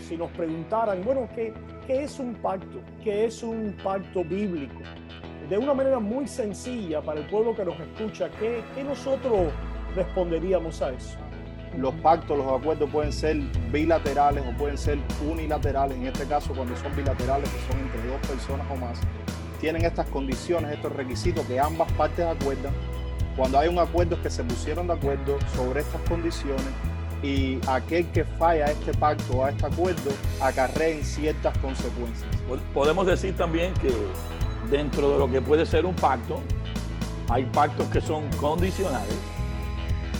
si nos preguntaran, bueno, ¿qué, ¿qué es un pacto? ¿Qué es un pacto bíblico? De una manera muy sencilla para el pueblo que nos escucha, ¿qué, qué nosotros responderíamos a eso? Los pactos, los acuerdos pueden ser bilaterales o pueden ser unilaterales. En este caso, cuando son bilaterales, que son entre dos personas o más, tienen estas condiciones, estos requisitos que ambas partes acuerdan. Cuando hay un acuerdo es que se pusieron de acuerdo sobre estas condiciones y aquel que falla a este pacto o a este acuerdo acarrea ciertas consecuencias. Podemos decir también que dentro de lo que puede ser un pacto, hay pactos que son condicionales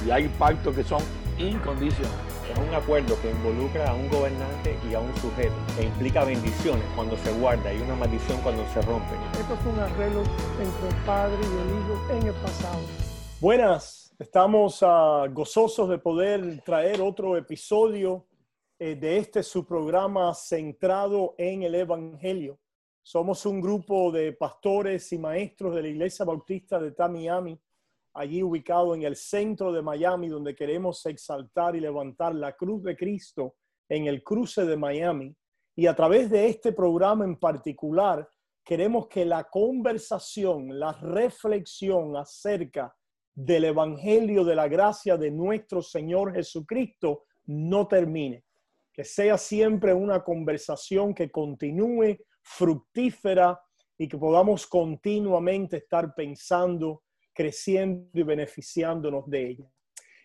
y hay pactos que son incondicionales. Es un acuerdo que involucra a un gobernante y a un sujeto e implica bendiciones cuando se guarda y una maldición cuando se rompe. Esto fue un arreglo entre el Padre y el Hijo en el pasado. Buenas, estamos uh, gozosos de poder traer otro episodio eh, de este su programa centrado en el Evangelio. Somos un grupo de pastores y maestros de la Iglesia Bautista de Tamiami allí ubicado en el centro de Miami, donde queremos exaltar y levantar la cruz de Cristo en el cruce de Miami. Y a través de este programa en particular, queremos que la conversación, la reflexión acerca del Evangelio de la gracia de nuestro Señor Jesucristo no termine. Que sea siempre una conversación que continúe fructífera y que podamos continuamente estar pensando creciendo y beneficiándonos de ella.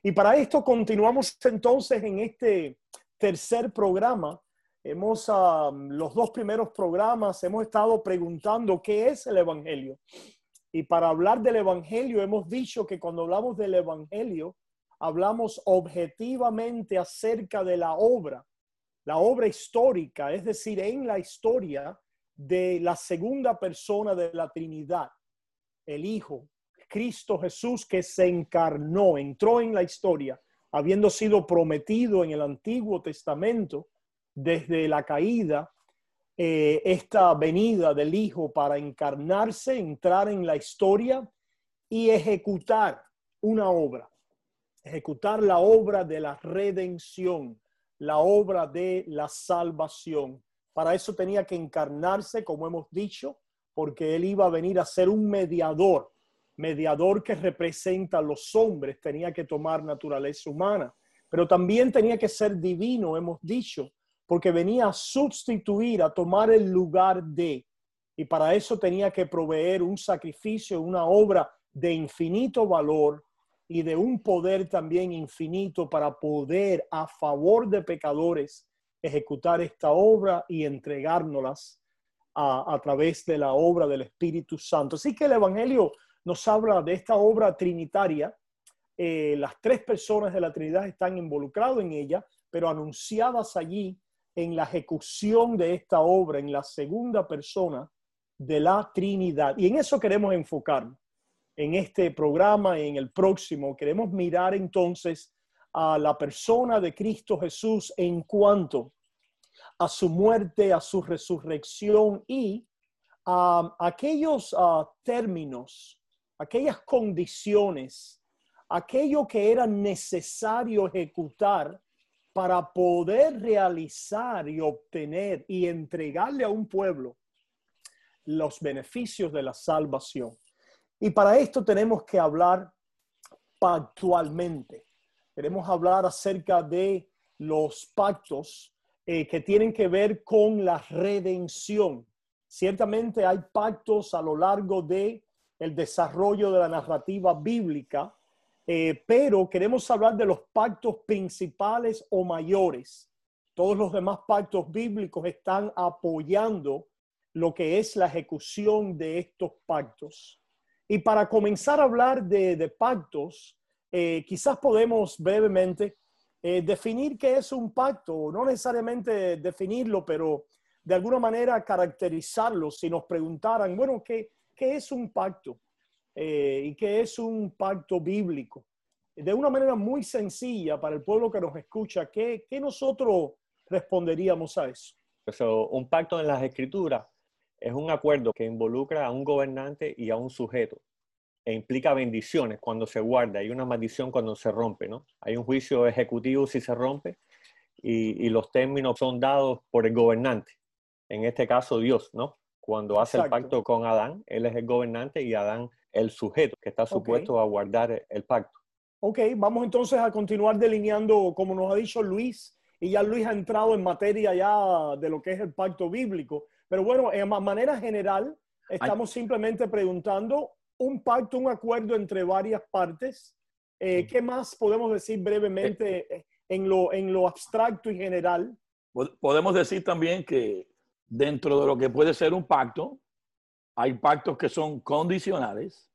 Y para esto continuamos entonces en este tercer programa. Hemos, los dos primeros programas, hemos estado preguntando qué es el Evangelio. Y para hablar del Evangelio, hemos dicho que cuando hablamos del Evangelio, hablamos objetivamente acerca de la obra, la obra histórica, es decir, en la historia de la segunda persona de la Trinidad, el Hijo, Cristo Jesús que se encarnó, entró en la historia, habiendo sido prometido en el Antiguo Testamento desde la caída, eh, esta venida del Hijo para encarnarse, entrar en la historia y ejecutar una obra, ejecutar la obra de la redención, la obra de la salvación. Para eso tenía que encarnarse, como hemos dicho, porque él iba a venir a ser un mediador mediador que representa a los hombres, tenía que tomar naturaleza humana, pero también tenía que ser divino, hemos dicho, porque venía a sustituir, a tomar el lugar de, y para eso tenía que proveer un sacrificio, una obra de infinito valor y de un poder también infinito para poder a favor de pecadores ejecutar esta obra y entregárnoslas a, través de la obra del Espíritu Santo. Así que el Evangelio nos habla de esta obra trinitaria. Eh, las tres personas de la Trinidad están involucradas en ella, pero anunciadas allí en la ejecución de esta obra, en la segunda persona de la Trinidad. Y en eso queremos enfocarnos en este programa y en el próximo. Queremos mirar entonces a la persona de Cristo Jesús en cuanto a su muerte, a su resurrección y a aquellos términos aquellas condiciones, aquello que era necesario ejecutar para poder realizar y obtener y entregarle a un pueblo los beneficios de la salvación. Y para esto tenemos que hablar pactualmente. Queremos hablar acerca de los pactos eh, que tienen que ver con la redención. Ciertamente hay pactos a lo largo de el desarrollo de la narrativa bíblica, eh, pero queremos hablar de los pactos principales o mayores. Todos los demás pactos bíblicos están apoyando lo que es la ejecución de estos pactos. Y para comenzar a hablar de, pactos, eh, quizás podemos brevemente eh, definir qué es un pacto, no necesariamente definirlo, pero de alguna manera caracterizarlo. Si nos preguntaran, bueno, ¿qué, ¿qué es un pacto? Eh, y qué es un pacto bíblico? De una manera muy sencilla para el pueblo que nos escucha, ¿qué, qué nosotros responderíamos a eso? un pacto en las escrituras es un acuerdo que involucra a un gobernante y a un sujeto e implica bendiciones cuando se guarda y una maldición cuando se rompe, ¿no? Hay un juicio ejecutivo si se rompe y, y los términos son dados por el gobernante, en este caso Dios, ¿no? Cuando hace el Exacto. pacto con Adán, él es el gobernante y Adán el sujeto que está supuesto a guardar el pacto. Ok, vamos entonces a continuar delineando, como nos ha dicho Luis, y ya Luis ha entrado en materia ya de lo que es el pacto bíblico. Pero bueno, en ma- manera general, estamos simplemente preguntando un pacto, un acuerdo entre varias partes. Eh, ¿Qué más podemos decir brevemente eh, en lo, en lo abstracto y general? Pod- Podemos decir también que dentro de lo que puede ser un pacto, hay pactos que son condicionales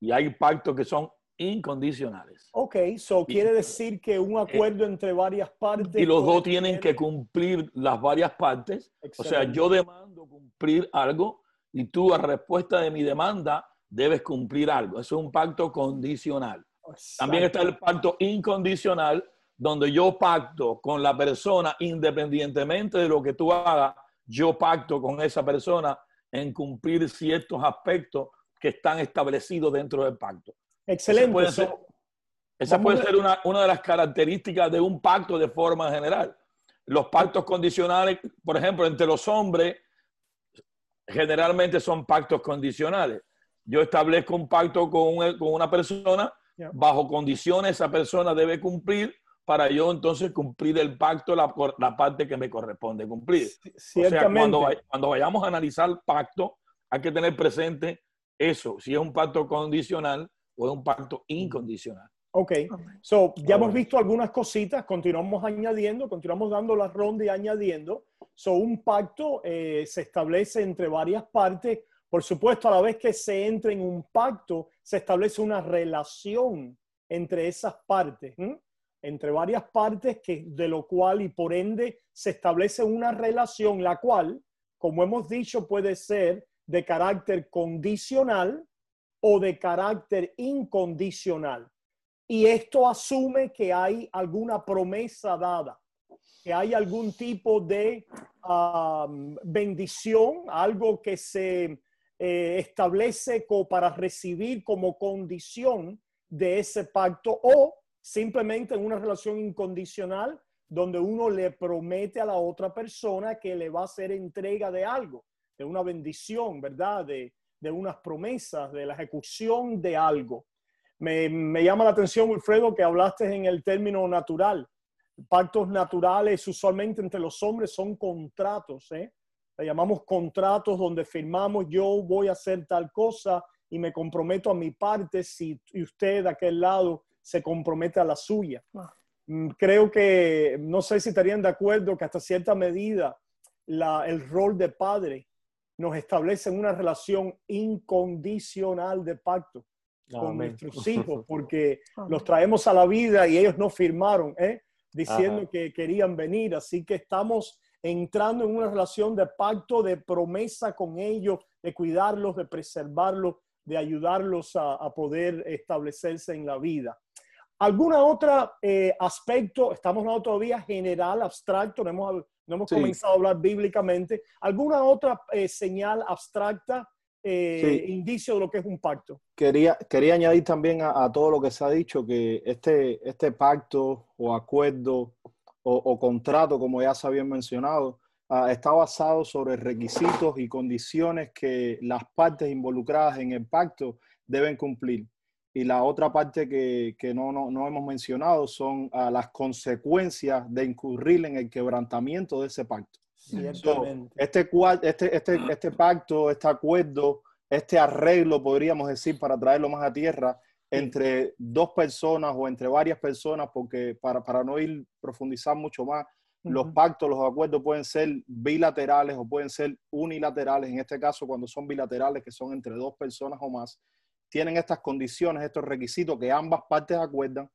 y hay pactos que son incondicionales. Ok, so quiere decir que un acuerdo entre varias partes. Y los dos tienen que cumplir las varias partes. O sea, Excelente. yo demando cumplir algo y tú a respuesta de mi demanda debes cumplir algo. Eso es un pacto condicional. También está el pacto incondicional, donde yo pacto con la persona independientemente de lo que tú hagas, yo pacto con esa persona en cumplir ciertos aspectos que están establecidos dentro del pacto. Excelente. puede so- ser- Esa puede ser una, una de las características de un pacto de forma general. Los pactos condicionales, por ejemplo, entre los hombres, generalmente son pactos condicionales. Yo establezco un pacto con, un- con una persona, bajo condiciones esa persona debe cumplir para yo entonces cumplir el pacto, la, parte que me corresponde cumplir. O sea, cuando, vay- cuando vayamos a analizar el pacto, hay que tener presente eso, si es un pacto condicional o es un pacto incondicional. Ok, so, ya hemos visto algunas cositas, continuamos añadiendo, continuamos dando la ronda y añadiendo. So, un pacto eh, se establece entre varias partes. Por supuesto, a la vez que se entra en un pacto, se establece una relación entre esas partes, ¿m? Entre varias partes, que, de lo cual y por ende se establece una relación, la cual, como hemos dicho, puede ser de carácter condicional o de carácter incondicional. Y esto asume que hay alguna promesa dada, que hay algún tipo de bendición, algo que se eh, establece para recibir como condición de ese pacto o simplemente en una relación incondicional donde uno le promete a la otra persona que le va a hacer entrega de algo, de una bendición, ¿verdad? De, de unas promesas, de la ejecución de algo. Me, me llama la atención, Wilfredo, que hablaste en el término natural. Pactos naturales usualmente entre los hombres son contratos, ¿eh? Le llamamos contratos donde firmamos yo voy a hacer tal cosa y me comprometo a mi parte si usted de aquel lado se compromete a la suya. Mm, Creo que, no sé si estarían de acuerdo que hasta cierta medida la, el rol de padre nos establece una relación incondicional de pacto con nuestros hijos, porque los traemos a la vida y ellos no firmaron, ¿eh? diciendo Ajá. que querían venir. Así que estamos entrando en una relación de pacto, de promesa con ellos, de cuidarlos, de preservarlos, de ayudarlos a, a poder establecerse en la vida. ¿Alguna otra eh, aspecto? Estamos hablando todavía general, abstracto, no hemos, no hemos Sí. comenzado a hablar bíblicamente. ¿Alguna otra eh, señal abstracta, eh, Sí. indicio de lo que es un pacto? Quería, quería añadir también a, a todo lo que se ha dicho que este, este pacto o acuerdo o, o contrato, como ya se había mencionado, ah, está basado sobre requisitos y condiciones que las partes involucradas en el pacto deben cumplir. Y la otra parte que, que no, no, no hemos mencionado son ah, las consecuencias de incurrir en el quebrantamiento de ese pacto. Ciertamente. Este, este, este, este pacto, este acuerdo, este arreglo, podríamos decir, para traerlo más a tierra, entre dos personas o entre varias personas, porque para, para no ir profundizar mucho más, los Ujú. pactos, los acuerdos pueden ser bilaterales o pueden ser unilaterales. En este caso, cuando son bilaterales, que son entre dos personas o más, tienen estas condiciones, estos requisitos que ambas partes acuerdan.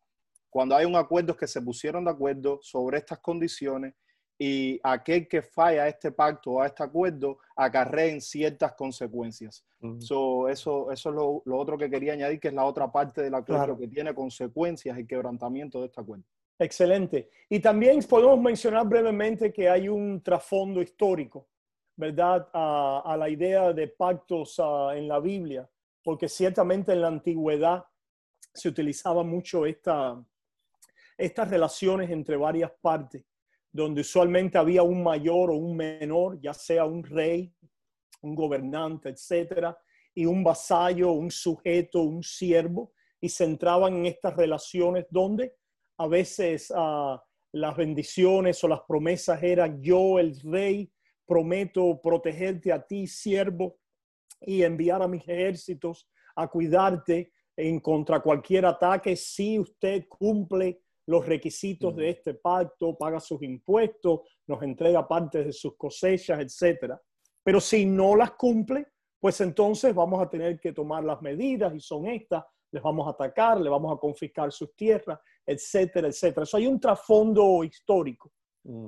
Cuando hay un acuerdo es que se pusieron de acuerdo sobre estas condiciones y aquel que falla a este pacto o a este acuerdo acarreen ciertas consecuencias. Ujú. So, eso, eso es lo, lo otro que quería añadir, que es la otra parte del acuerdo Claro. que tiene consecuencias y quebrantamiento de este acuerdo. Excelente. Y también podemos mencionar brevemente que hay un trasfondo histórico, ¿verdad? A, a la idea de pactos ah, en la Biblia, porque ciertamente en la antigüedad se utilizaba mucho esta, estas relaciones entre varias partes. donde usualmente había un mayor o un menor, ya sea un rey, un gobernante, etcétera, y un vasallo, un sujeto, un siervo, y se entraban en estas relaciones donde a veces ah, las bendiciones o las promesas eran yo, el rey, prometo protegerte a ti, siervo, y enviar a mis ejércitos a cuidarte en contra cualquier ataque si usted cumple los requisitos de este pacto, paga sus impuestos, nos entrega parte de sus cosechas, etcétera. Pero si no las cumple, pues entonces vamos a tener que tomar las medidas y son estas, les vamos a atacar, le vamos a confiscar sus tierras, etcétera, etcétera. Eso hay un trasfondo histórico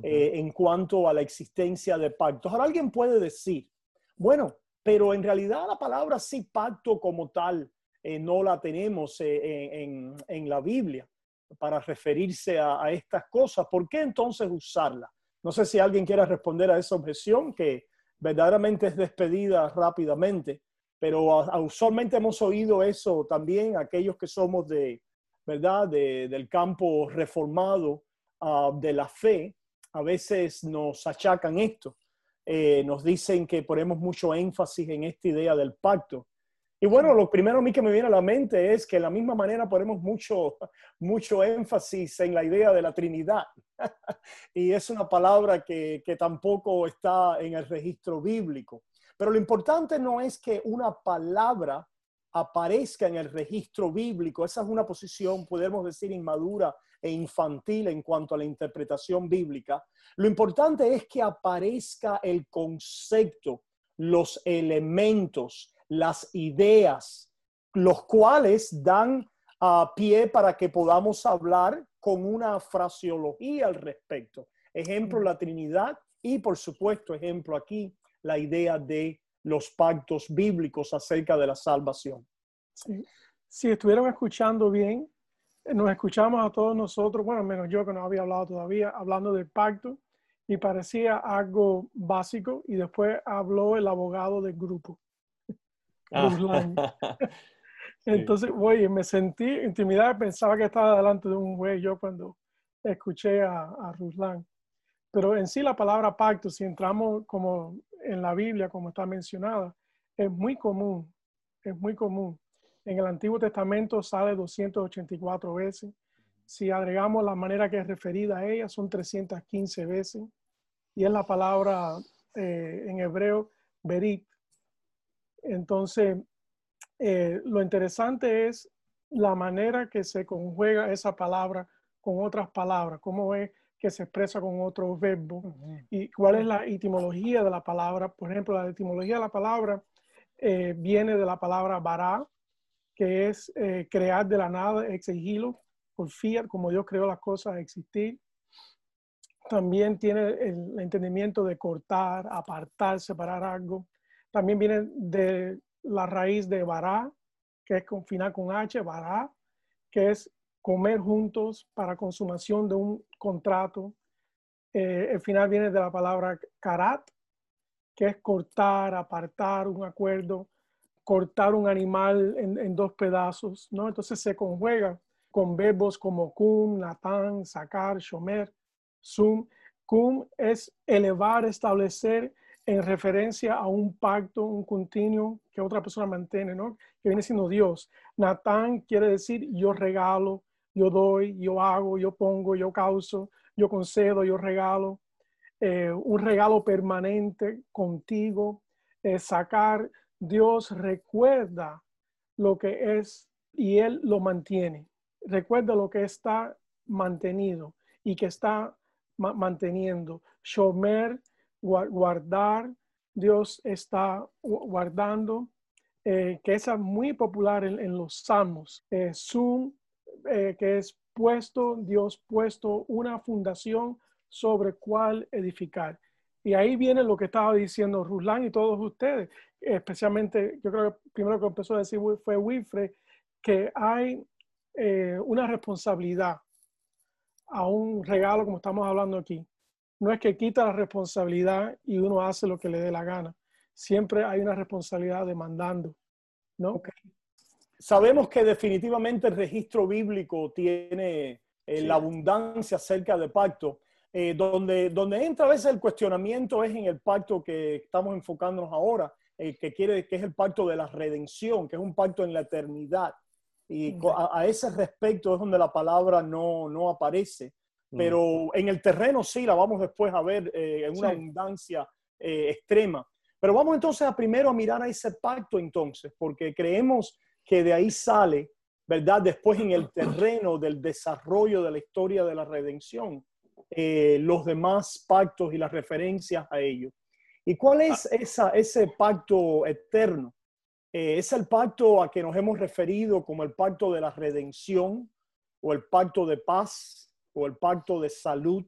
eh, en cuanto a la existencia de pactos. Ahora alguien puede decir, bueno, pero en realidad la palabra sí pacto como tal eh, no la tenemos eh, en, en, la Biblia para referirse a, a, estas cosas. ¿Por qué entonces usarla? No sé si alguien quiera responder a esa objeción que verdaderamente es despedida rápidamente, pero usualmente hemos oído eso también aquellos que somos de, ¿verdad? De, del campo reformado uh, de la fe, a veces nos achacan esto. Eh, nos dicen que ponemos mucho énfasis en esta idea del pacto. Y bueno, lo primero a mí que me viene a la mente es que de la misma manera ponemos mucho, mucho énfasis en la idea de la Trinidad. y es una palabra que, que tampoco está en el registro bíblico. Pero lo importante no es que una palabra aparezca en el registro bíblico. Esa es una posición, podemos decir, inmadura e infantil en cuanto a la interpretación bíblica. Lo importante es que aparezca el concepto, los elementos, las ideas, los cuales dan a pie para que podamos hablar con una fraseología al respecto. Ejemplo, la Trinidad y, por supuesto, ejemplo aquí, la idea de los pactos bíblicos acerca de la salvación. Si estuvieron escuchando bien, nos escuchamos a todos nosotros, bueno, menos yo que no había hablado todavía, hablando del pacto y parecía algo básico y después habló el abogado del grupo. Ah. Entonces, oye, me sentí intimidad, pensaba que estaba delante de un juez yo cuando escuché a, a Ruslan. Pero en sí la palabra pacto, si entramos como en la Biblia, como está mencionada, es muy común, es muy común. En el Antiguo Testamento sale 284 veces. Si agregamos la manera que es referida a ella, son 315 veces. Y es la palabra eh, en hebreo, berit, entonces, eh, lo interesante es la manera que se conjuega esa palabra con otras palabras, cómo es que se expresa con otro verbo y cuál es la etimología de la palabra. Por ejemplo, la etimología de la palabra eh, viene de la palabra bara, que es eh, crear de la nada, exigirlo, por fiat, como Dios creó las cosas, existir. También tiene el entendimiento de cortar, apartar, separar algo. También viene de la raíz de vará, que es con final con H, vará, que es comer juntos para consumación de un contrato. Eh, el final viene de la palabra karat, que es cortar, apartar un acuerdo, cortar un animal en, dos pedazos, ¿no? Entonces se conjuega con verbos como kum, natán, sacar, shomer, sum. Kum es elevar, establecer en referencia a un pacto, un continuo que otra persona mantiene, ¿no? Que viene siendo Dios. Natán quiere decir yo regalo, yo doy, yo hago, yo pongo, yo causo, yo concedo, yo regalo. Eh, un regalo permanente contigo. Eh, sacar, Dios recuerda lo que es y Él lo mantiene. Recuerda lo que está mantenido y que está manteniendo. Shomer guardar, Dios está guardando, eh, que es muy popular en, los salmos. Eh, eh, que es puesto, Dios puesto una fundación sobre cuál edificar. Y ahí viene lo que estaba diciendo Ruslan y todos ustedes, especialmente, yo creo que primero que empezó a decir fue Wilfred, que hay eh, una responsabilidad a un regalo como estamos hablando aquí no es que quita la responsabilidad y uno hace lo que le dé la gana. Siempre hay una responsabilidad demandando, ¿no? Sabemos que definitivamente el registro bíblico tiene eh, la abundancia acerca de pacto, eh, donde, donde entra a veces el cuestionamiento es en el pacto que estamos enfocándonos ahora, eh, que, quiere, que es el pacto de la redención, que es un pacto en la eternidad. Y a, ese respecto es donde la palabra no, no aparece. Mm. Pero en el terreno sí, la vamos después a ver eh, en una abundancia extrema. Pero vamos entonces a primero a mirar a ese pacto entonces, porque creemos que de ahí sale, ¿verdad? Después en el terreno del desarrollo de la historia de la redención, eh, los demás pactos y las referencias a ellos. ¿Y cuál es ah. esa, ese pacto eterno? Eh, es el pacto a que nos hemos referido como el pacto de la redención o el pacto de paz o el pacto de salud,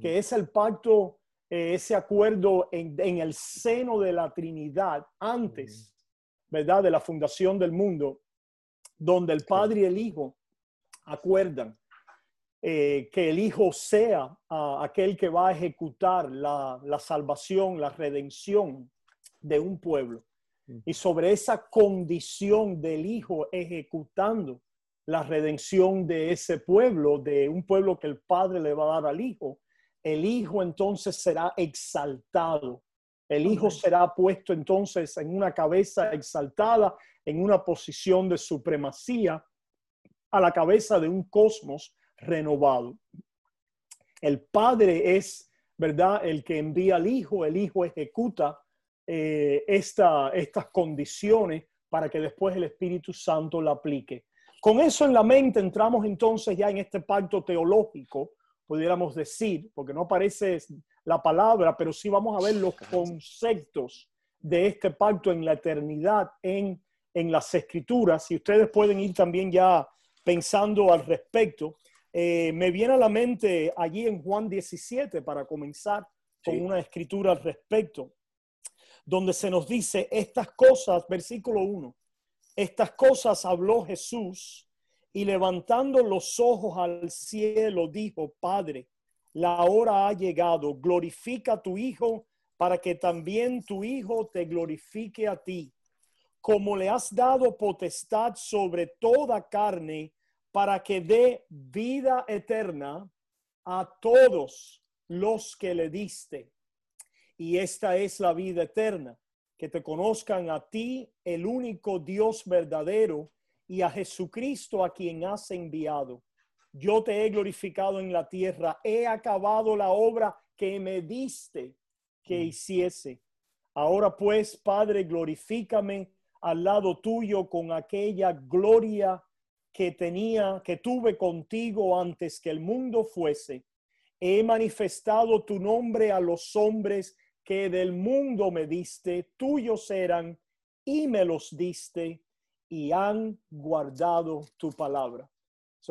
que es el pacto, eh, ese acuerdo en, en, el seno de la Trinidad antes, ¿verdad? De la fundación del mundo, donde el Padre y el Hijo acuerdan eh, que el Hijo sea aquel que va a ejecutar la, salvación, la redención de un pueblo. Y sobre esa condición del Hijo ejecutando la redención de ese pueblo, de un pueblo que el Padre le va a dar al Hijo, el Hijo entonces será exaltado. El Hijo será puesto entonces en una cabeza exaltada, en una posición de supremacía, a la cabeza de un cosmos renovado. El Padre es, ¿verdad?, el que envía al Hijo, el Hijo ejecuta eh, estas condiciones para que después el Espíritu Santo la aplique. Con eso en la mente entramos entonces ya en este pacto teológico, pudiéramos decir, porque no aparece la palabra, pero sí vamos a ver los conceptos de este pacto en la eternidad en, en las escrituras. Y ustedes pueden ir también ya pensando al respecto. Eh, me viene a la mente allí en Juan 17 para comenzar con una escritura al respecto, donde se nos dice estas cosas, versículo 1, estas cosas habló Jesús y levantando los ojos al cielo dijo, Padre, la hora ha llegado, glorifica a tu Hijo para que también tu Hijo te glorifique a ti, como le has dado potestad sobre toda carne para que dé vida eterna a todos los que le diste. Y esta es la vida eterna, que te conozcan a ti, el único Dios verdadero, y a Jesucristo a quien has enviado. Yo te he glorificado en la tierra, he acabado la obra que me diste que mm. hiciese. Ahora pues, Padre, glorifícame al lado tuyo con aquella gloria que tenía, que tuve contigo antes que el mundo fuese. He manifestado tu nombre a los hombres que del mundo me diste, tuyos eran y me los diste y han guardado tu palabra.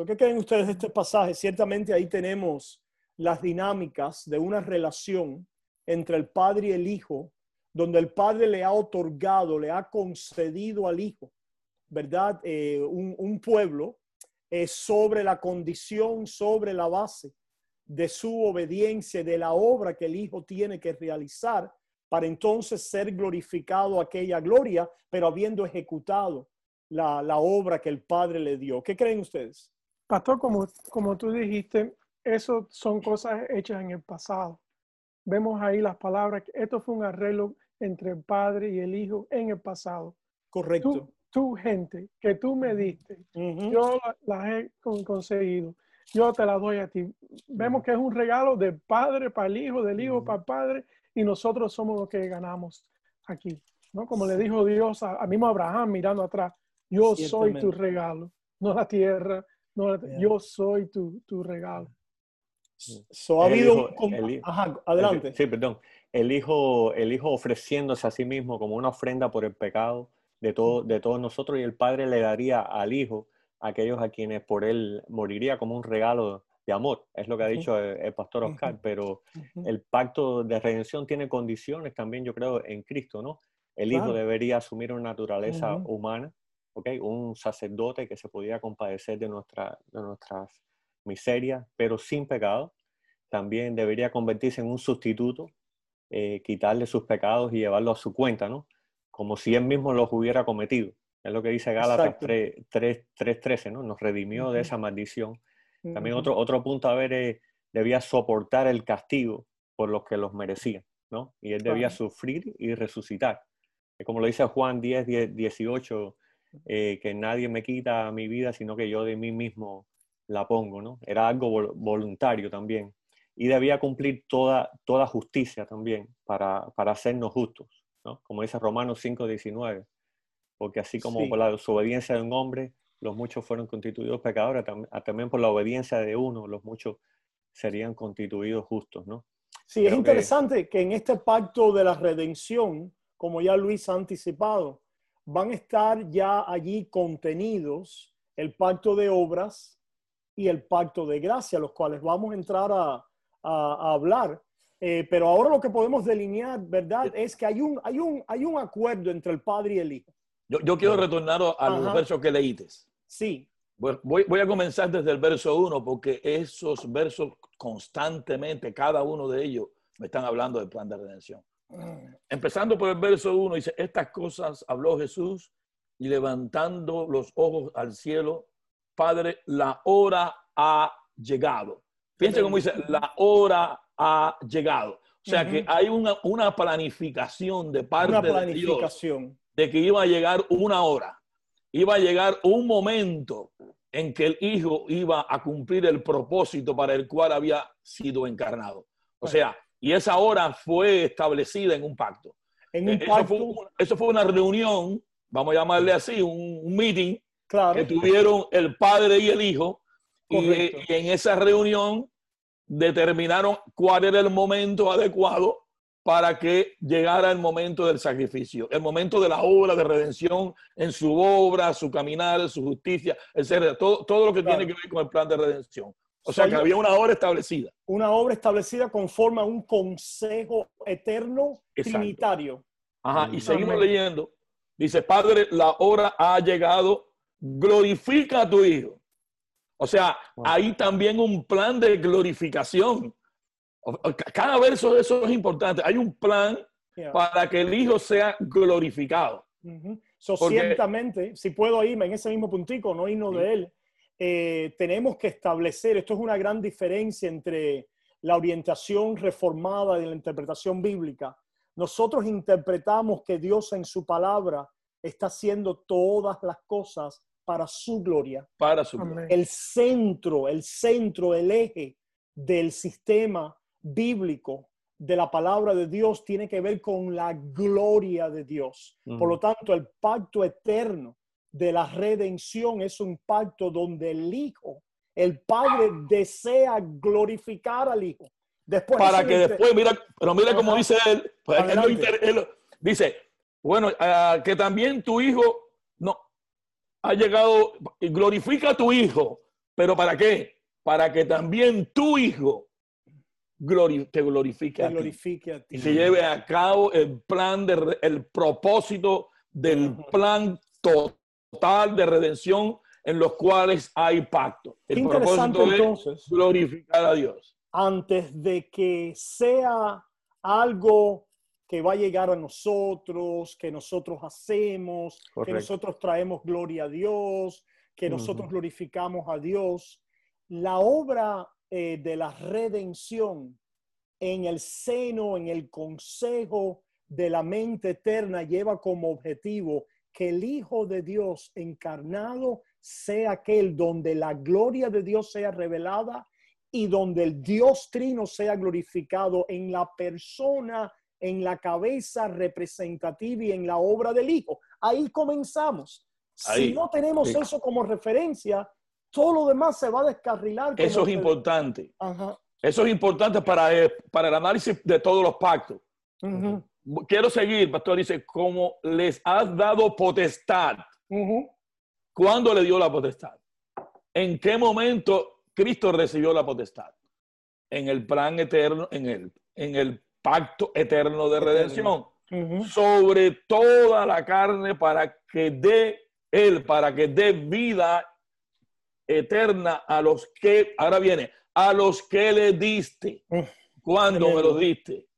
¿Qué creen ustedes de este pasaje? Ciertamente ahí tenemos las dinámicas de una relación entre el Padre y el Hijo, donde el Padre le ha otorgado, le ha concedido al Hijo ¿verdad? Eh, un, pueblo es sobre la condición, sobre la base de su obediencia, de la obra que el Hijo tiene que realizar para entonces ser glorificado aquella gloria, pero habiendo ejecutado la, la obra que el Padre le dio. ¿Qué creen ustedes? Pastor, como, como tú dijiste, eso son cosas hechas en el pasado. Vemos ahí las palabras, esto fue un arreglo entre el Padre y el Hijo en el pasado. Correcto tu gente que tú me diste, yo las he conseguido, yo te la doy a ti. Vemos que es un regalo del padre para el hijo, del hijo para el padre, y nosotros somos los que ganamos aquí. ¿no? Como le dijo Dios a, mismo Abraham mirando atrás, yo soy tu regalo, no la tierra, no yo soy tu, tu regalo. So, ha habido adelante. sí, perdón. El hijo, el hijo ofreciéndose a sí mismo como una ofrenda por el pecado, de, todo, de todos nosotros y el Padre le daría al Hijo a aquellos a quienes por él moriría como un regalo de amor. Es lo que ha dicho el, pastor Oscar, pero el pacto de redención tiene condiciones también, yo creo, en Cristo, ¿no? El Hijo debería asumir una naturaleza humana, ¿ok? Un sacerdote que se podía compadecer de, nuestra, de nuestras miserias, pero sin pecado. También debería convertirse en un sustituto, eh, quitarle sus pecados y llevarlo a su cuenta, ¿no? Como si él mismo los hubiera cometido. Es lo que dice Gálatas 3.13, ¿no? Nos redimió de esa maldición. También otro, otro punto a ver es debía soportar el castigo por los que los merecían, ¿no? Y él debía sufrir y resucitar. Como lo dice Juan 10, 18, eh, que nadie me quita mi vida, sino que yo de mí mismo la pongo, ¿no? Era algo voluntario también. Y debía cumplir toda, toda justicia también para, para hacernos justos, ¿no? Como dice Romanos 5, 19. Porque así como por la desobediencia de un hombre, los muchos fueron constituidos pecadores, también por la obediencia de uno, los muchos serían constituidos justos, ¿no? Sí, es interesante que... en este pacto de la redención, como ya Luis ha anticipado, van a estar ya allí contenidos el pacto de obras y el pacto de gracia, los cuales vamos a entrar a, hablar. Eh, pero ahora lo que podemos delinear, ¿verdad? Es que hay un, hay un, hay un acuerdo entre el Padre y el Hijo. Yo, quiero retornar a los versos que leíste. Sí. Voy, voy, a comenzar desde el verso 1 porque esos versos constantemente, cada uno de ellos, me están hablando del plan de redención. Empezando por el verso 1, dice, estas cosas habló Jesús y levantando los ojos al cielo, Padre, la hora ha llegado. Fíjense cómo dice, la hora ha llegado. O sea que hay una, una planificación de parte de Dios de que iba a llegar una hora, iba a llegar un momento en que el Hijo iba a cumplir el propósito para el cual había sido encarnado. O sea, y esa hora fue establecida en un pacto. En un pacto. Eso, fue, una reunión, vamos a llamarle así, un, meeting que tuvieron el Padre y el Hijo. y en esa reunión determinaron cuál era el momento adecuado para que llegara el momento del sacrificio, el momento de la obra de redención en su obra, su caminar, su justicia, etcétera, todo, todo lo que tiene que ver con el plan de redención. O sea que había una obra establecida. Una obra establecida conforme a un consejo eterno trinitario. Ajá, y seguimos leyendo. Dice, Padre, la hora ha llegado, glorifica a tu Hijo. O sea, hay también un plan de glorificación. Cada verso de eso es importante. Hay un plan para que el Hijo sea glorificado. ciertamente, si puedo irme en ese mismo puntico, no irnos de él, eh, tenemos que establecer, esto es una gran diferencia entre la orientación reformada y la interpretación bíblica. Nosotros interpretamos que Dios en su palabra está haciendo todas las cosas para su gloria. Para su gloria. El centro, el centro, el eje del sistema bíblico de la palabra de Dios tiene que ver con la gloria de Dios. Por lo tanto, el pacto eterno de la redención es un pacto donde el Hijo, el Padre desea glorificar al Hijo. Después, para que después, mira, pero mira cómo dice él, pues dice, bueno, ah, que también tu Hijo ha llegado, glorifica a tu Hijo, pero ¿para qué? Para que también tu Hijo te glorifique, a, ti. y se lleve a cabo el plan, de, el propósito del plan total de redención en los cuales hay pacto. El propósito entonces, es glorificar a Dios. Antes de que sea algo que va a llegar a nosotros, que nosotros hacemos, que nosotros traemos gloria a Dios, que nosotros glorificamos a Dios, la obra eh, de la redención en el seno, en el consejo de la mente eterna, lleva como objetivo que el Hijo de Dios encarnado sea aquel donde la gloria de Dios sea revelada y donde el Dios trino sea glorificado en la persona, en la cabeza representativa y en la obra del Hijo. Ahí comenzamos. si no tenemos eso como referencia, todo lo demás se va a descarrilar. Eso es importante. Eso es importante para, eh, para el análisis de todos los pactos. Quiero seguir, pastor, dice, como les has dado potestad. ¿Cuándo le dio la potestad? ¿En qué momento Cristo recibió la potestad? En el plan eterno, en el, en el pacto eterno de redención. Sobre toda la carne para que dé Él, para que dé vida eterna a los que, ahora viene, a los que le diste. ¿Cuándo me los diste?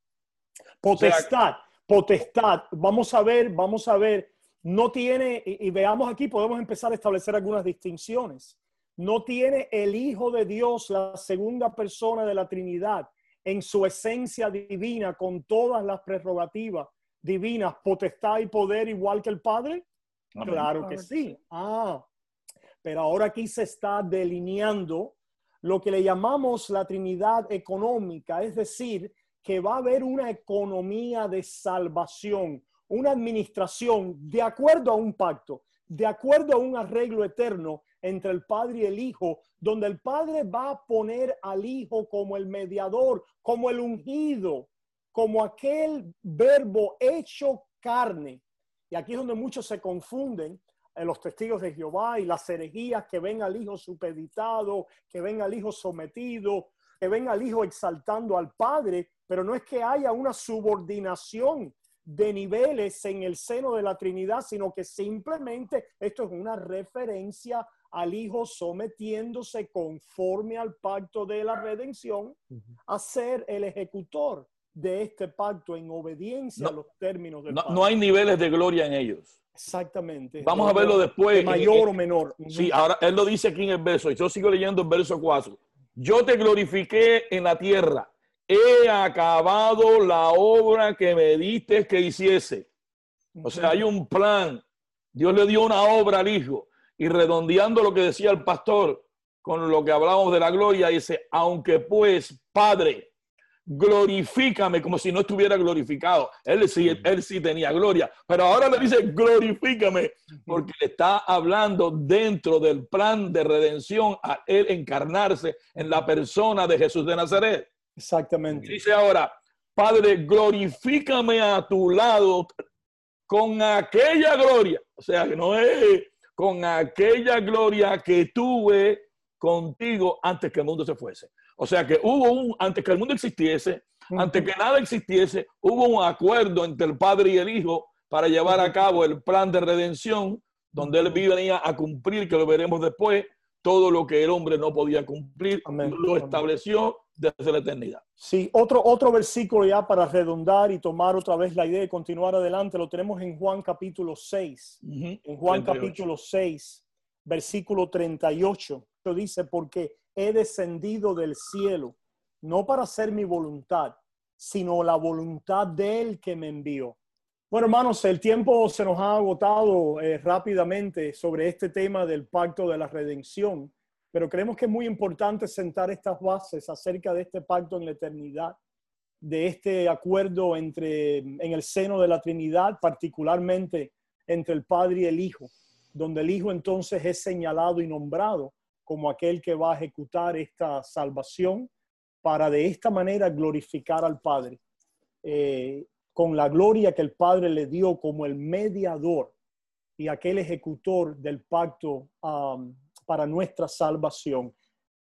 Potestad, potestad. Vamos a ver, vamos a ver. No tiene, y, veamos aquí, podemos empezar a establecer algunas distinciones. no tiene el Hijo de Dios, la segunda persona de la Trinidad, en su esencia divina, con todas las prerrogativas divinas, potestad y poder igual que el Padre? Claro que sí. Ah, pero ahora aquí se está delineando lo que le llamamos la Trinidad económica, es decir, que va a haber una economía de salvación, una administración de acuerdo a un pacto, de acuerdo a un arreglo eterno entre el Padre y el Hijo, donde el Padre va a poner al Hijo como el mediador, como el ungido, como aquel verbo hecho carne. Y aquí es donde muchos se confunden en los testigos de Jehová y las herejías que ven al Hijo supeditado, que ven al Hijo sometido, que ven al Hijo exaltando al Padre, pero no es que haya una subordinación de niveles en el seno de la Trinidad, sino que simplemente esto es una referencia al Hijo sometiéndose conforme al pacto de la redención a ser el ejecutor de este pacto en obediencia a los términos del no, no hay niveles de gloria en ellos. Exactamente. Vamos a verlo después. mayor o menor. Sí, ahora él lo dice aquí en el verso, y yo sigo leyendo el verso 4. Yo te glorifiqué en la tierra, he acabado la obra que me diste que hiciese. O sea, hay un plan. Dios le dio una obra al Hijo. Y redondeando lo que decía el pastor con lo que hablábamos de la gloria, dice, aunque pues, Padre, glorifícame como si no estuviera glorificado. Él sí, él sí tenía gloria, pero ahora le dice glorifícame porque le está hablando dentro del plan de redención a él encarnarse en la persona de Jesús de Nazaret. Exactamente. dice ahora, Padre, glorifícame a tu lado con aquella gloria, o sea, que no es con aquella gloria que tuve contigo antes que el mundo se fuese. O sea que hubo un, antes que el mundo existiese, antes que nada existiese, hubo un acuerdo entre el Padre y el Hijo para llevar a cabo el plan de redención, donde él venía a cumplir, que lo veremos después, todo lo que el hombre no podía cumplir, lo estableció desde la eternidad. Sí, otro, otro versículo ya para redondar y tomar otra vez la idea de continuar adelante, lo tenemos en Juan capítulo 6. En Juan capítulo 6, versículo 38, dice, porque he descendido del cielo, no para hacer mi voluntad, sino la voluntad de Él que me envió. Bueno, hermanos, el tiempo se nos ha agotado eh, rápidamente sobre este tema del pacto de la redención, pero creemos que es muy importante sentar estas bases acerca de este pacto en la eternidad, de este acuerdo entre en el seno de la Trinidad, particularmente entre el Padre y el Hijo, donde el Hijo entonces es señalado y nombrado como aquel que va a ejecutar esta salvación para de esta manera glorificar al Padre, eh, con la gloria que el Padre le dio como el mediador y aquel ejecutor del pacto um, para nuestra salvación.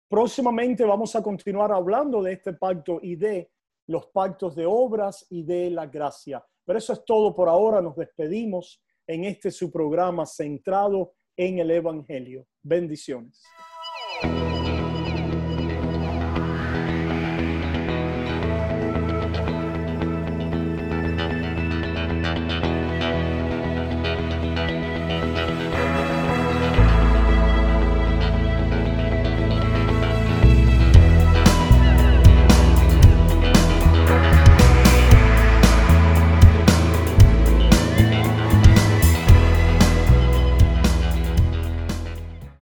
Próximamente vamos a continuar hablando de este pacto y de los pactos de obras y de la gracia. Pero eso es todo por ahora. Nos despedimos en este su programa centrado en el Evangelio. Bendiciones.